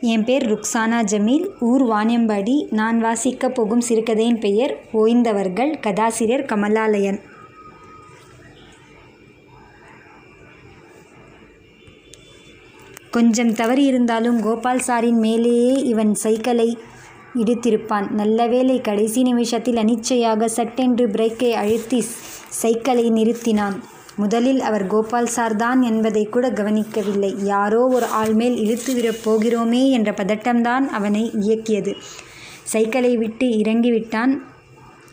என் பேர் ருக்சானா ஜமீல். ஊர் வாணியம்பாடி. நான் வாசிக்கப் போகும் சிறுகதையின் பெயர் ஓய்ந்தவர்கள் கதாசிரியர் கமலாலயன். கொஞ்சம் தவறி இருந்தாலும் கோபால் சாரின் மேலேயே இவன் சைக்கிளை இடித்திருப்பான். நல்லவேளை கடைசி நிமிஷத்தில் அனிச்சையாக சட்டென்று பிரேக்கை அழுத்தி சைக்கிளை நிறுத்தினான். முதலில் அவர் கோபால் சார் தான் என்பதை கூட கவனிக்கவில்லை. யாரோ ஒரு ஆள் மேல் இழுத்துவிடப் போகிறோமே என்ற பதட்டம்தான் அவனை இயக்கியது. சைக்கிளை விட்டு இறங்கிவிட்டான்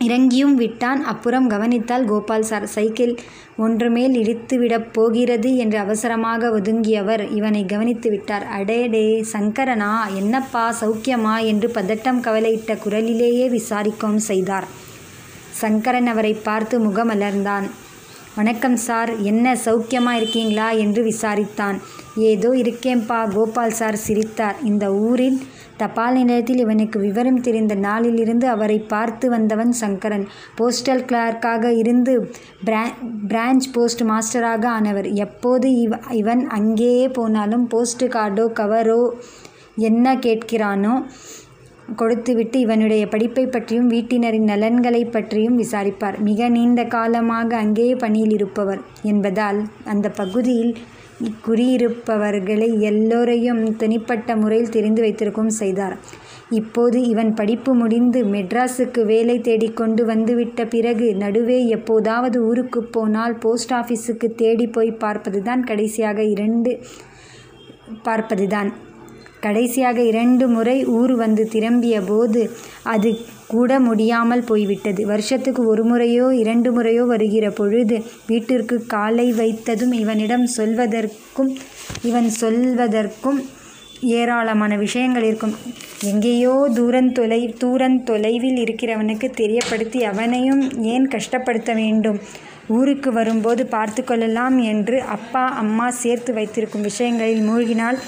இறங்கியும் விட்டான். அப்புறம் கவனித்தால் கோபால் சார் சைக்கிள் ஒன்று மேல் இழுத்துவிடப் போகிறது என்று அவசரமாக ஒதுங்கியவர் இவனை கவனித்து விட்டார். அடேடே சங்கரனா என்னப்பா சௌக்கியமா என்று பதட்டம் கவலையிட்ட குரலிலேயே விசாரிக்கவும் செய்தார். சங்கரன் அவரை பார்த்து முகமலர்ந்தான். வணக்கம் சார். என்ன சௌக்கியமாக இருக்கீங்களா? என்று விசாரித்தான். ஏதோ இருக்கேன்பா கோபால் சார் சிரித்தார். இந்த ஊரின் தபால் நிலையத்தில் இவனுக்கு விவரம் தெரிந்த நாளிலிருந்து அவரை பார்த்து வந்தவன் சங்கரன். போஸ்டல் கிளார்க்காக இருந்து பிரா பிரான்ச் போஸ்ட் மாஸ்டராக ஆனவர். எப்போது இவ இவன் அங்கேயே போனாலும் போஸ்ட் கார்டோ கவரோ என்ன கேட்கிறானோ கொடுத்துவிட்டு இவனுடைய படிப்பை பற்றியும் வீட்டினரின் நலன்களை பற்றியும் விசாரிப்பார். மிக நீண்ட காலமாக அங்கேயே பணியில் இருப்பவர் என்பதால் அந்த பகுதியில் குடியிருப்பவர்களை எல்லோரையும் தனிப்பட்ட முறையில் தெரிந்து வைத்திருக்கும் செய்தார். இப்போது இவன் படிப்பு முடிந்து மெட்ராஸுக்கு வேலை தேடிக்கொண்டு வந்துவிட்ட பிறகு நடுவே எப்போதாவது ஊருக்கு போனால் போஸ்ட் ஆஃபீஸுக்கு தேடி போய் பார்ப்பதுதான் கடைசியாக இரண்டு பார்ப்பதுதான். கடைசியாக இரண்டு முறை ஊர் வந்து திரும்பிய போது அது கூட முடியாமல் போய்விட்டது. வருஷத்துக்கு ஒரு முறையோ இரண்டு முறையோ வருகிற பொழுது வீட்டிற்கு காலை வைத்ததும் இவனிடம் சொல்வதற்கும் இவன் சொல்வதற்கும் ஏராளமான விஷயங்கள் இருக்கும். எங்கேயோ தூரந்தொலை தூரந்தொலைவில் இருக்கிறவனுக்கு தெரியப்படுத்தி அவனையும் ஏன் கஷ்டப்படுத்த வேண்டும்? ஊருக்கு வரும்போது பார்த்து கொள்ளலாம் என்று அப்பா அம்மா சேர்த்து வைத்திருக்கும் விஷயங்களில் மூழ்கினால்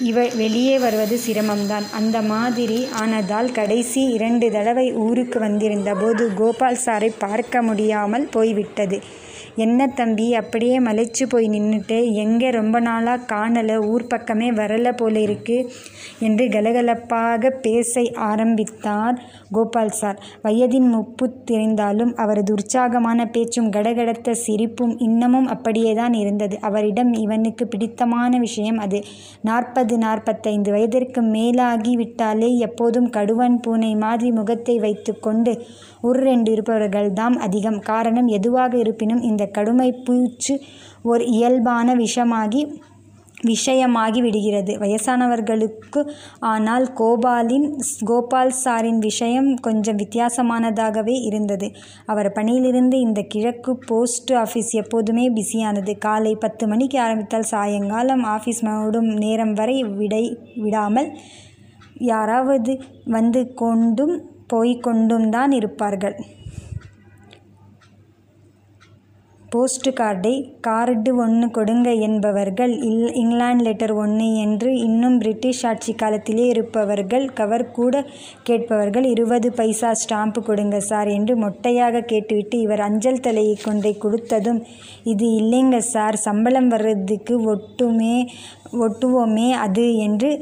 இவ வெளியே வருவது சிரமம்தான். அந்த மாதிரி ஆனதால் கடைசி இரண்டு தடவை ஊருக்கு வந்திருந்த போது கோபால் சாரை பார்க்க முடியாமல் போய்விட்டது. என்ன தம்பி அப்படியே மலைச்சு போய் நின்றுட்டு எங்கே ரொம்ப நாளாக காணலை ஊர் பக்கமே வரல போல இருக்கு என்று கலகலப்பாக பேச ஆரம்பித்தார் கோபால் சார். வயதின் முப்பு தெரிந்தாலும் அவரது உற்சாகமான பேச்சும் கடகடத்த சிரிப்பும் இன்னமும் அப்படியே தான் இருந்தது. அவரிடம் இவனுக்கு பிடித்தமான விஷயம் அது. நாற்பது நாற்பத்தைந்து வயதிற்கு மேலாகி விட்டாலே எப்போதும் கடுவன் பூனை மாதிரி முகத்தை வைத்துக்கொண்டு ஒரு ரெண்டு இருப்பவர்கள்தாம் அதிகம். காரணம் எதுவாக இருப்பினும் இந்த கடுமை பூச்சு ஒரு இயல்பான விஷமாகி விஷயமாகி விடுகிறது. வயசானவர்களுக்கு ஆனால் கோபாலின் கோபால் சாரின் விஷயம் கொஞ்சம் வித்தியாசமானதாகவே இருந்தது. அவர் பணியிலிருந்து இந்த கிழக்கு போஸ்ட் ஆஃபீஸ் எப்போதுமே பிஸியானது. காலை பத்து மணிக்கு ஆரம்பித்தால் சாயங்காலம் ஆஃபீஸ் மூடும் நேரம் வரை விடை விடாமல் யாராவது வந்து கொண்டும் போய்கொண்டும் தான் இருப்பார்கள். போஸ்ட் கார்டை கார்டு ஒன்று கொடுங்க என்பவர்கள் இல் இங்கிலாந்து லெட்டர் ஒன்று என்று இன்னும் பிரிட்டிஷ் ஆட்சி காலத்திலே இருப்பவர்கள் கவர் கூட கேட்பவர்கள் இருபது பைசா ஸ்டாம்பு கொடுங்க சார் என்று மொட்டையாக கேட்டுவிட்டு இவர் அஞ்சல் தலையை கொண்டை கொடுத்ததும் இது இல்லைங்க சார் சம்பளம் வர்றதுக்கு ஒட்டுமே ஒட்டுவோமே அது என்று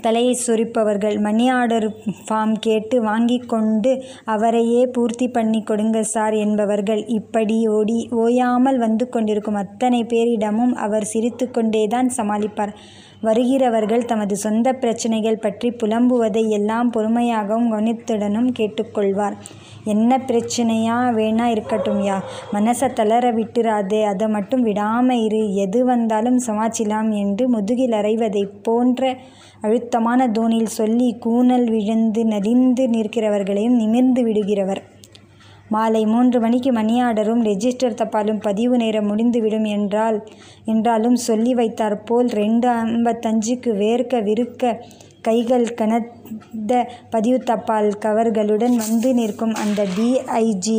தலையை சொரிப்பவர்கள் மணி ஆர்டர் ஃபார்ம் கேட்டு வாங்கி கொண்டு அவரையே பூர்த்தி பண்ணி கொடுங்க சார் என்பவர்கள் இப்படி ஓடி ஓயாமல் வந்து கொண்டிருக்கும் அத்தனை பேரிடமும் அவர் சிரித்து கொண்டேதான் சமாளிப்பார். வருகிறவர்கள் தமது சொந்த பிரச்சனைகள் பற்றி புலம்புவதை எல்லாம் பொறுமையாகவும் கவனித்துடனும் கேட்டுக்கொள்வார். என்ன பிரச்சனையா? வேணா இருக்கட்டும் யா. மனசை தளர விட்டுறாதே. அதை மட்டும் விடாமல் இரு. எது வந்தாலும் சமாளிக்கலாம் என்று முதுகில் அறைவதைப் போன்ற அழுத்தமான தோனில் சொல்லி கூனல் விழுந்து நலிந்து நிற்கிறவர்களையும் நிமிர்ந்து விடுகிறவர். மாலை மூன்று மணிக்கு மணி ஆர்டரும் ரெஜிஸ்டர் தபாலும் பதிவு நேரம் முடிந்துவிடும் என்றால் என்றாலும் சொல்லி வைத்தார் போல் ரெண்டு ஐம்பத்தஞ்சுக்கு வேர்க்க விருக்க கைகள் கனத்த பதிவு தபால் கவர்களுடன் வந்து நிற்கும் அந்த டிஐஜி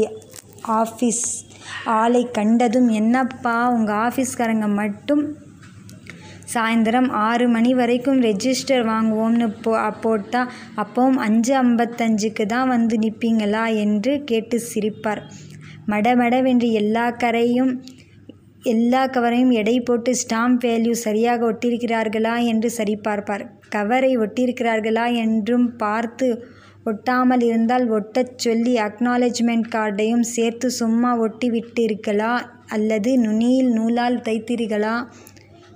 ஆஃபீஸ் ஆளை கண்டதும் என்னப்பா உங்கள் ஆஃபீஸ்காரங்க மட்டும் சாயந்தரம் ஆறு மணி வரைக்கும் ரெஜிஸ்டர் வாங்குவோம்னு போ போட்டால் அப்போவும் அஞ்சு ஐம்பத்தஞ்சுக்கு தான் வந்து நிற்பீங்களா என்று கேட்டு சிரிப்பார். மடமடவென்று எல்லா கரையும் எல்லா கவரையும் எடை போட்டு ஸ்டாம்ப் வேல்யூ சரியாக ஒட்டியிருக்கிறார்களா என்று சரிபார்ப்பார். கவரை ஒட்டியிருக்கிறார்களா என்றும் பார்த்து ஒட்டாமல் இருந்தால் ஒட்டச் சொல்லி அக்னாலஜ்மெண்ட் கார்டையும் சேர்த்து சும்மா ஒட்டி விட்டீர்களா அல்லது நுனியில் நூலால் தைத்தீர்களா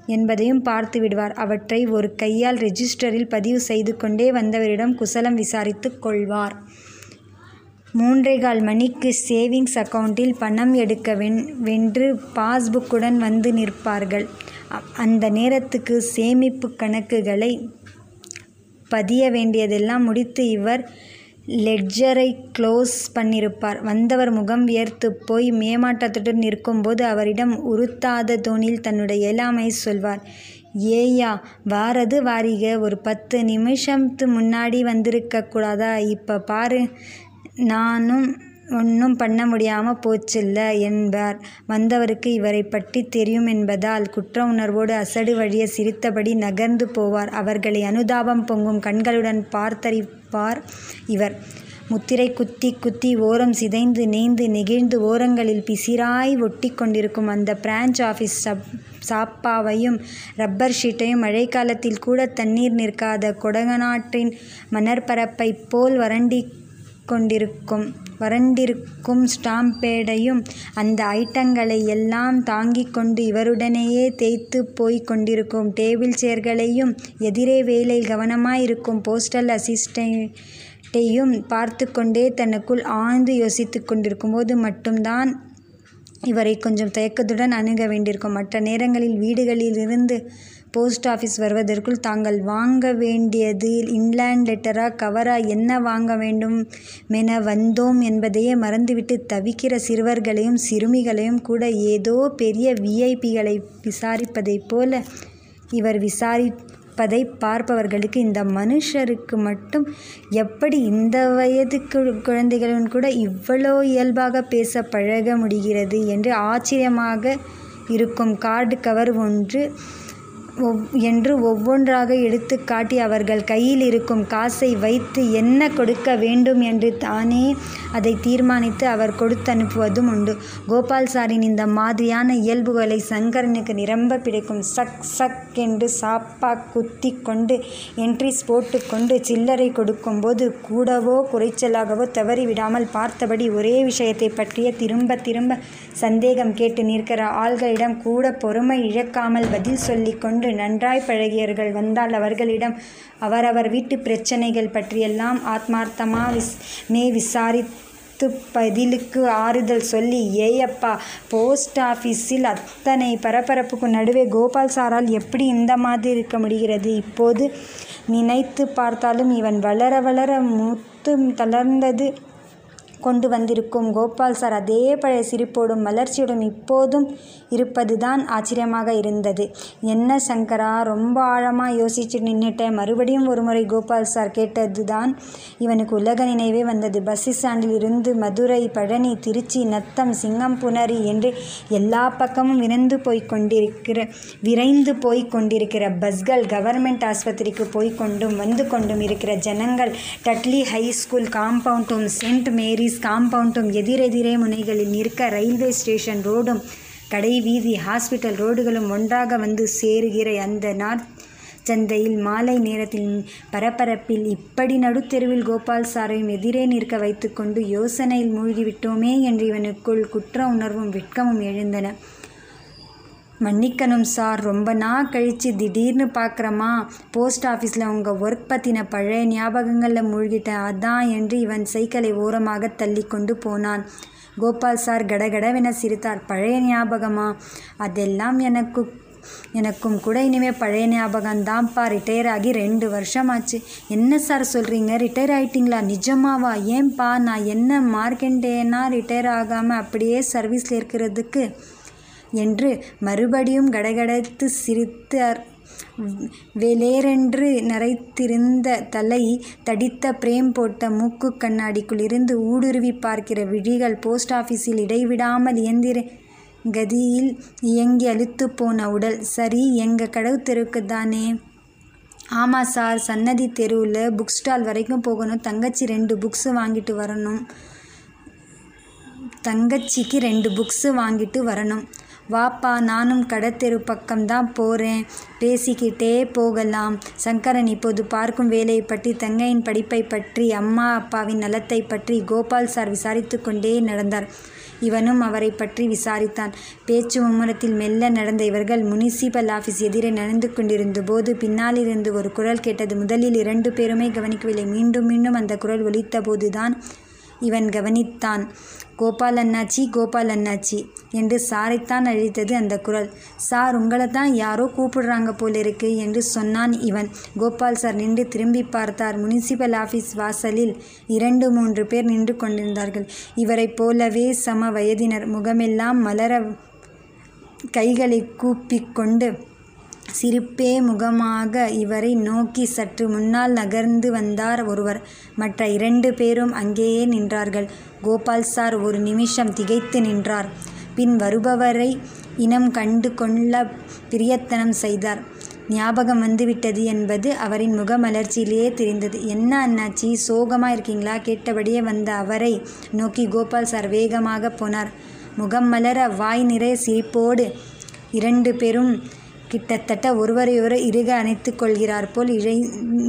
என்பதையும் பார்த்து விடுவார். அவற்றை ஒரு கையால் ரெஜிஸ்டரில் பதிவு செய்து கொண்டே வந்தவரிடம் குசலம் விசாரித்து கொள்வார். மூன்றேகால் மணிக்கு சேவிங்ஸ் அக்கவுண்டில் பணம் எடுக்க வென் வென்று பாஸ்புக்குடன் வந்து நிற்பார்கள். அந்த நேரத்துக்கு சேமிப்பு கணக்குகளை பதிய வேண்டியதெல்லாம் முடித்து இவர் லெட்ஜரை க்ளோஸ் பண்ணியிருப்பார். வந்தவர் முகம் வியர்த்து போய் மேமாட்டத்துடன் நிற்கும்போது அவரிடம் உறுத்தாத தோணியில் தன்னுடைய இயலாமை சொல்வார். ஏய்யா வாரது வாரிக ஒரு பத்து நிமிஷத்து முன்னாடி வந்திருக்க கூடாதா? இப்போ பாரு நானும் ஒன்றும் பண்ண முடியாமல் போச்சில்ல என்பார். வந்தவருக்கு இவரை பற்றி தெரியும் என்பதால் குற்ற உணர்வோடு அசடு வழிய சிரித்தபடி நகர்ந்து போவார். அவர்களை அனுதாபம் பொங்கும் கண்களுடன் பார்த்தறிப்பார் இவர். முத்திரை குத்தி குத்தி ஓரம் சிதைந்து நீந்து நெகிழ்ந்து ஓரங்களில் பிசிராய் ஒட்டி கொண்டிருக்கும் அந்த பிரான்ச் ஆஃபீஸ் சப் சாப்பாவையும் ரப்பர் ஷீட்டையும் மழைக்காலத்தில் கூட தண்ணீர் நிற்காத கொடங்கநாட்டின் மணற்பரப்பைப் போல் வறண்டி கொண்டிருக்கும். வறண்டிருக்கும் ஸ்டாம்பேடையும் அந்த ஐட்டங்களை எல்லாம் தாங்கிக் கொண்டு இவருடனேயே தேய்த்து போய் கொண்டிருக்கும் டேபிள் சேர்களையும் எதிரே வேலையில் கவனமாயிருக்கும் போஸ்டல் அசிஸ்டண்ட்டையும் பார்த்து கொண்டே தனக்குள் ஆழ்ந்து யோசித்து கொண்டிருக்கும்போது மட்டும்தான் இவரை கொஞ்சம் தயக்கத்துடன் அணுக வேண்டியிருக்கும். மற்ற நேரங்களில் வீடுகளிலிருந்து போஸ்ட் ஆஃபீஸ் வருவதற்குள் தாங்கள் வாங்க வேண்டியது இன்லேண்ட் லெட்டரா கவரா என்ன வாங்க வேண்டும் மென வந்தோம் என்பதையே மறந்துவிட்டு தவிக்கிற சிறுவர்களையும் சிறுமிகளையும் கூட ஏதோ பெரிய விஐபிகளை விசாரிப்பதைப் போல இவர் விசாரிப்பதை பார்ப்பவர்களுக்கு இந்த மனுஷருக்கு மட்டும் எப்படி இந்த வயது குழந்தைகளுடன் கூட இவ்வளோ இயல்பாக பேச பழக முடிகிறது என்று ஆச்சரியமாக இருக்கும் கார்டு கவர் ஒன்று என்று ஒவ்வொன்றாக எடுத்து காட்டி அவர்கள் கையில் இருக்கும் காசை வைத்து என்ன கொடுக்க வேண்டும் என்று தானே அதை தீர்மானித்து அவர் கொடுத்து அனுப்புவதும் உண்டு. கோபால் சாரின் இந்த மாதிரியான இயல்புகளை சங்கரனுக்கு நிரம்ப பிடிக்கும் சக் சக் என்று சாப்பா குத்தி கொண்டு என்ட்ரிஸ் போட்டுக்கொண்டு சில்லறை கொடுக்கும்போது கூடவோ குறைச்சலாகவோ தவறி விடாமல் பார்த்தபடி ஒரே விஷயத்தை பற்றிய திரும்ப திரும்ப சந்தேகம் கேட்டு நிற்கிற ஆள்களிடம் கூட பொறுமை இழக்காமல் பதில் சொல்லிக்கொண்டு கொண்டு நன்றாய் பழகியவர்கள் வந்தால் அவர்களிடம் அவரவர் வீட்டு பிரச்சனைகள் பற்றியெல்லாம் ஆத்மார்த்தமா விஸ் மே விசாரித்து பதிலுக்கு ஆறுதல் சொல்லி ஏயப்பா போஸ்ட் ஆஃபீஸில் அத்தனை பரபரப்புக்கு நடுவே கோபால் சாரால் எப்படி இந்த மாதிரி இருக்க முடிகிறது? இப்போது நினைத்து பார்த்தாலும் இவன் வளர வளர மூத்து தளர்ந்தது. கொண்டு வந்திருக்கும். கோபால் சார் அதே பழைய சிரிப்போடும் வளர்ச்சியோடும் இப்போதும் இருப்பது தான் ஆச்சரியமாக இருந்தது. என்ன சங்கரா ரொம்ப ஆழமாக யோசிச்சு நின்றுட்டேன் மறுபடியும் ஒரு முறை கோபால் சார் கேட்டது தான் இவனுக்கு உலக நினைவே வந்தது. பஸ் ஸ்டாண்டில் இருந்து மதுரை பழனி திருச்சி நத்தம் சிங்கம் புனரி என்று எல்லா பக்கமும் விரைந்து போய் கொண்டிருக்கிற விரைந்து போய் கொண்டிருக்கிற பஸ்கள் கவர்மெண்ட் ஆஸ்பத்திரிக்கு போய் கொண்டும் வந்து கொண்டும் இருக்கிற ஜனங்கள் டட்லி ஹை ஸ்கூல் காம்பவுண்டும் சென்ட் மேரிஸ் காம்பவுண்டும் எதிரெதிரே முனைகளில் நிற்க ரயில்வே ஸ்டேஷன் ரோடும் கடை வீதி ஹாஸ்பிட்டல் ரோடுகளும் ஒன்றாக வந்து சேருகிற அந்த நார்த் சந்தையில் மாலை நேரத்தில் பரபரப்பில் இப்படி நடுத்தெருவில் கோபால் சாரையும் எதிரே நிற்க வைத்துக்கொண்டு யோசனையில் மூழ்கிவிட்டோமே என்று இவனுக்குள் குற்ற உணர்வும் வெட்கமும் எழுந்தன. மன்னிக்கணும் சார். ரொம்ப நாள் கழித்து திடீர்னு பார்க்குறமா போஸ்ட் ஆஃபீஸில் உங்கள் ஒர்க் பற்றின பழைய ஞாபகங்களில் மூழ்கிட்டேன். அதான் என்று இவன் சைக்கிளை ஓரமாக தள்ளி கொண்டு போனான். கோபால் சார் கடகடவென சிரித்தார். பழைய ஞாபகமா? அதெல்லாம் எனக்கு எனக்கும் கூட இனிமேல் பழைய ஞாபகம்தான்ப்பா ரிட்டையர் ஆகி ரெண்டு வருஷம் ஆச்சு என்ன சார் சொல்கிறீங்க ரிட்டையர் ஆகிட்டிங்களா நிஜமாவா? ஏன்பா? நான் என்ன மார்க்கெண்டேனா ரிட்டையர் ஆகாமல் அப்படியே சர்வீஸில் இருக்கிறதுக்கு? என்று மறுபடியும் கடகடத்து சிரித்தார். வெளேரென்று நரைத்திருந்த தலை தடித்த பிரேம் போட்ட மூக்கு கண்ணாடிக்குள்ளிருந்து ஊடுருவி பார்க்கிற விழிகள் போஸ்ட் ஆஃபீஸில் இடைவிடாமல் இயந்திர கதியில் இயங்கி அழுத்து போன உடல். சரி எங்கள் கடவு தெருவுக்கு தானே? ஆமாம் சார் சன்னதி தெருவில் புக் ஸ்டால் வரைக்கும் போகணும். தங்கச்சி ரெண்டு புக்ஸு வாங்கிட்டு வரணும். தங்கச்சிக்கு ரெண்டு புக்ஸு வாங்கிட்டு வரணும். வாப்பா நானும் கடத்தெரு பக்கம்தான் போகிறேன் பேசிக்கிட்டே போகலாம். சங்கரன் இப்போது பார்க்கும் வேலையை பற்றி தங்கையின் படிப்பை பற்றி அம்மா அப்பாவின் நலத்தை பற்றி கோபால் சார் விசாரித்து கொண்டே நடந்தார். இவனும் அவரை பற்றி விசாரித்தான். பேச்சு மும்முரத்தில் மெல்ல நடந்த இவர்கள் முனிசிபல் ஆஃபீஸ் எதிரே நடந்து கொண்டிருந்த போது பின்னாலிருந்து ஒரு குரல் கேட்டது. முதலில் இரண்டு பேருமே கவனிக்கவில்லை. மீண்டும் மீண்டும் அந்த குரல் ஒலித்த போதுதான் இவன் கவனித்தான். கோபால் அண்ணாச்சி கோபால் அண்ணாச்சி என்று சாரைத்தான் அழித்தது அந்த குரல். சார் உங்களை தான் யாரோ கூப்பிடுறாங்க போலிருக்கு என்று சொன்னான் இவன். கோபால் சார் நின்று திரும்பி பார்த்தார். முனிசிபல் ஆஃபீஸ் வாசலில் இரண்டு மூன்று பேர் நின்று கொண்டிருந்தார்கள். இவரைப் போலவே சம வயதினர் முகமெல்லாம் மலர கைகளை கூப்பிக்கொண்டு சிரிப்பே முகமாக இவரை நோக்கி சற்று முன்னால் நகர்ந்து வந்தார் ஒருவர். மற்ற இரண்டு பேரும் அங்கேயே நின்றார்கள். கோபால் சார் ஒரு நிமிஷம் திகைத்து நின்றார். பின் வருபவரை இனம் கண்டு கொள்ள பிரியத்தனம் செய்தார். ஞாபகம் வந்துவிட்டது என்பது அவரின் முகமலர்ச்சியிலேயே தெரிந்தது. என்ன அண்ணாச்சி சோகமா இருக்கீங்களா? கேட்டபடியே வந்த அவரை நோக்கி கோபால் சார் வேகமாக போனார். முகம் மலர வாய் நிறைய சிரிப்போடு இரண்டு பேரும் கிட்டத்தட்ட ஒருவரையொரு இறுக அணைத்து கொள்கிறார் போல் இழை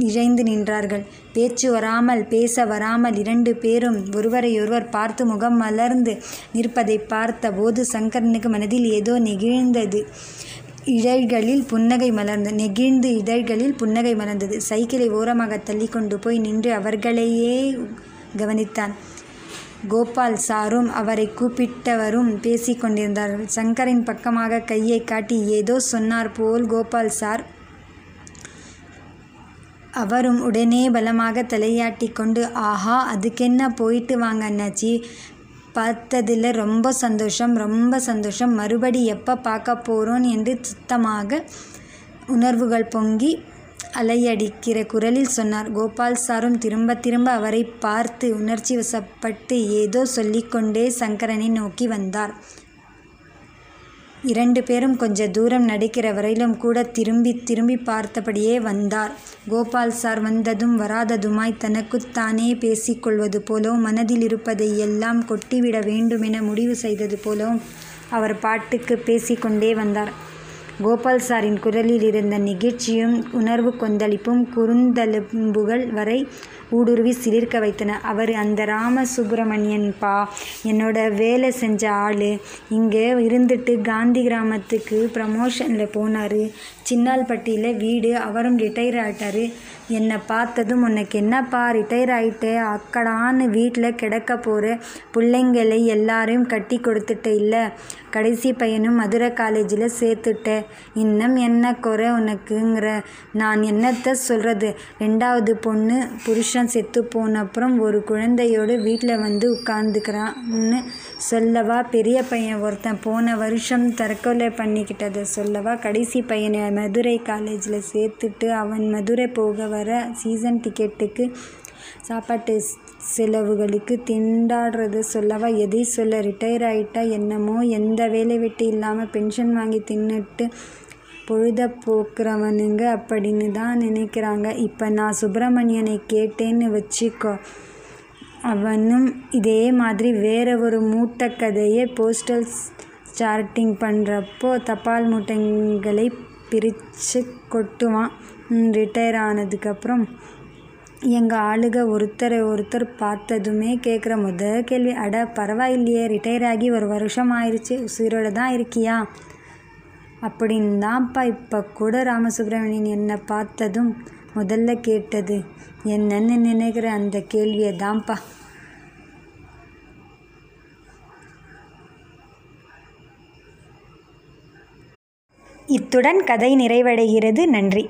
இழைந்து நின்றார்கள். பேச்சு வராமல் பேச வராமல் இரண்டு பேரும் ஒருவரையொருவர் பார்த்து முகம் மலர்ந்து நிற்பதை பார்த்தபோது சங்கரனுக்கு மனதில் ஏதோ நெகிழ்ந்தது. இதழ்களில் புன்னகை மலர்ந்தது நெகிழ்ந்து இதழ்களில் புன்னகை மலர்ந்தது. சைக்கிளை ஓரமாக தள்ளி கொண்டு போய் நின்று அவர்களையே கவனித்தான். கோபால் சாரும் அவரை கூப்பிட்டவரும் பேசிக் கொண்டிருந்தார்கள் சங்கரின் பக்கமாக கையை காட்டி ஏதோ சொன்னார் போல் கோபால் சார். அவரும் உடனே பலமாக தலையாட்டி கொண்டு ஆஹா அதுக்கென்ன போயிட்டு வாங்க அண்ணாச்சி. பார்த்ததில் ரொம்ப சந்தோஷம் ரொம்ப சந்தோஷம். மறுபடி எப்போ பார்க்க போகிறோம் என்று சுத்தமாக உணர்வுகள் பொங்கி அலையடிக்கிற குரலில் சொன்னார். கோபால் சாரும் திரும்ப திரும்ப அவரை பார்த்து உணர்ச்சி வசப்பட்டு ஏதோ சொல்லிக்கொண்டே சங்கரனை நோக்கி வந்தார். இரண்டு பேரும் கொஞ்ச தூரம் நடக்கிற வரையிலும் கூட திரும்பி திரும்பி பார்த்தபடியே வந்தார். கோபால் சார் வந்ததும் வராததுமாய் தனக்குத்தானே பேசிக்கொள்வது போலவும் மனதில் இருப்பதை எல்லாம் கொட்டிவிட வேண்டுமென முடிவு செய்தது போலவும் அவர் பாட்டுக்கு பேசிக்கொண்டே வந்தார். கோபால் சாரின் குரலில் இருந்த நெகிழ்ச்சியும் உணர்வு கொந்தளிப்பும் குறுந்தலும்புகள் வரை ஊடுருவி சிலிர்க்க வைத்தன. அவர் அந்த ராம சுப்பிரமணியன் பா என்னோட வேலை செஞ்ச ஆள். இங்கே இருந்துட்டு காந்தி கிராமத்துக்கு ப்ரமோஷனில் போனார். சின்னால்பட்டியில் வீடு அவரும் ரிட்டையர் ஆகிட்டார் என்னை பார்த்ததும் உனக்கு என்னப்பா ரிட்டையர் ஆகிட்டு அக்கடான்னு வீட்டில் கிடக்க போகிற பிள்ளைங்களை எல்லாரையும் கட்டி கொடுத்துட்ட இல்லை. கடைசி பையனும் மதுரை காலேஜில் சேர்த்துட்டேன் இன்னும் என்ன குறை உனக்குங்கிற? நான் என்னத்தை சொல்கிறது ரெண்டாவது பொண்ணு புருஷன் செத்து போன அப்புறம் ஒரு குழந்தையோடு வீட்டில் வந்து உட்காந்துக்கிறான்னு சொல்லவா? பெரிய பையன் ஒருத்தன் போன வருஷம் தற்கொலை பண்ணிக்கிட்டதை சொல்லவா? கடைசி பையனை மதுரை காலேஜில் சேர்த்துட்டு அவன் மதுரை போக வர சீசன் டிக்கெட்டுக்கு சாப்பாட்டு செலவுகளுக்கு திண்டாடுறது சொல்லவா? எதை சொல்ல ரிட்டையர் ஆகிட்டா என்னமோ? எந்த வேலை வெட்டி இல்லாமல் பென்ஷன் வாங்கி தின்னுட்டு பொழுத போக்குறவனுங்க அப்படின்னு தான் நினைக்கிறாங்க. இப்போ நான் சுப்பிரமணியனை கேட்டேன்னு வச்சுக்கோ. அவனும் இதே மாதிரி வேற ஒரு மூட்டை கதையை போஸ்டல் ஸ்டார்டிங் பண்ணுறப்போ தபால் மூட்டைங்களை பிரித்து கொட்டுவான். ரிட்டையர் ஆனதுக்கப்புறம் எங்கள் ஆளுக ஒருத்தரை ஒருத்தர் பார்த்ததுமே கேட்குற முதல் கேள்வி அட பரவாயில்லையே ரிட்டையர் ஆகி ஒரு வருஷம் ஆயிடுச்சு உசிரோட தான் இருக்கியா? அப்படின்னு தான்ப்பா இப்போ கூட ராமசுப்ரமணியன் என்னை பார்த்ததும் முதல்ல கேட்டது. என்னன்னு நினைக்கிற அந்த கேள்வியை தான்ப்பா. இத்துடன் கதை நிறைவடைகிறது. நன்றி.